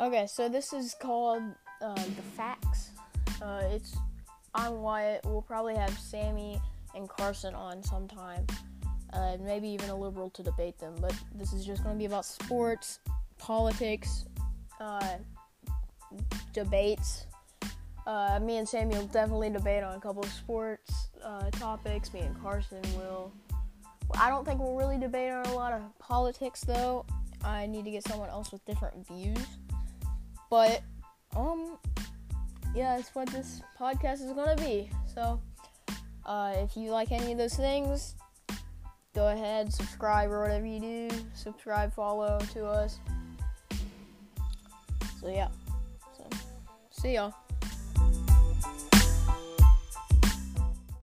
Okay, so this is called uh, the facts. Uh, it's I'm Wyatt. We'll probably have Sammy and Carson on sometime, uh, maybe even a liberal to debate them. But this is just going to be about sports, politics, uh, debates. Uh, me and Sammy will definitely debate on a couple of sports uh, topics. Me and Carson will. I don't think we'll really debate on a lot of politics though. I need to get someone else with different views. But um yeah, that's what this podcast is gonna be. So uh, if you like any of those things, go ahead, subscribe or whatever you do. Subscribe, follow to us. So yeah. So see y'all.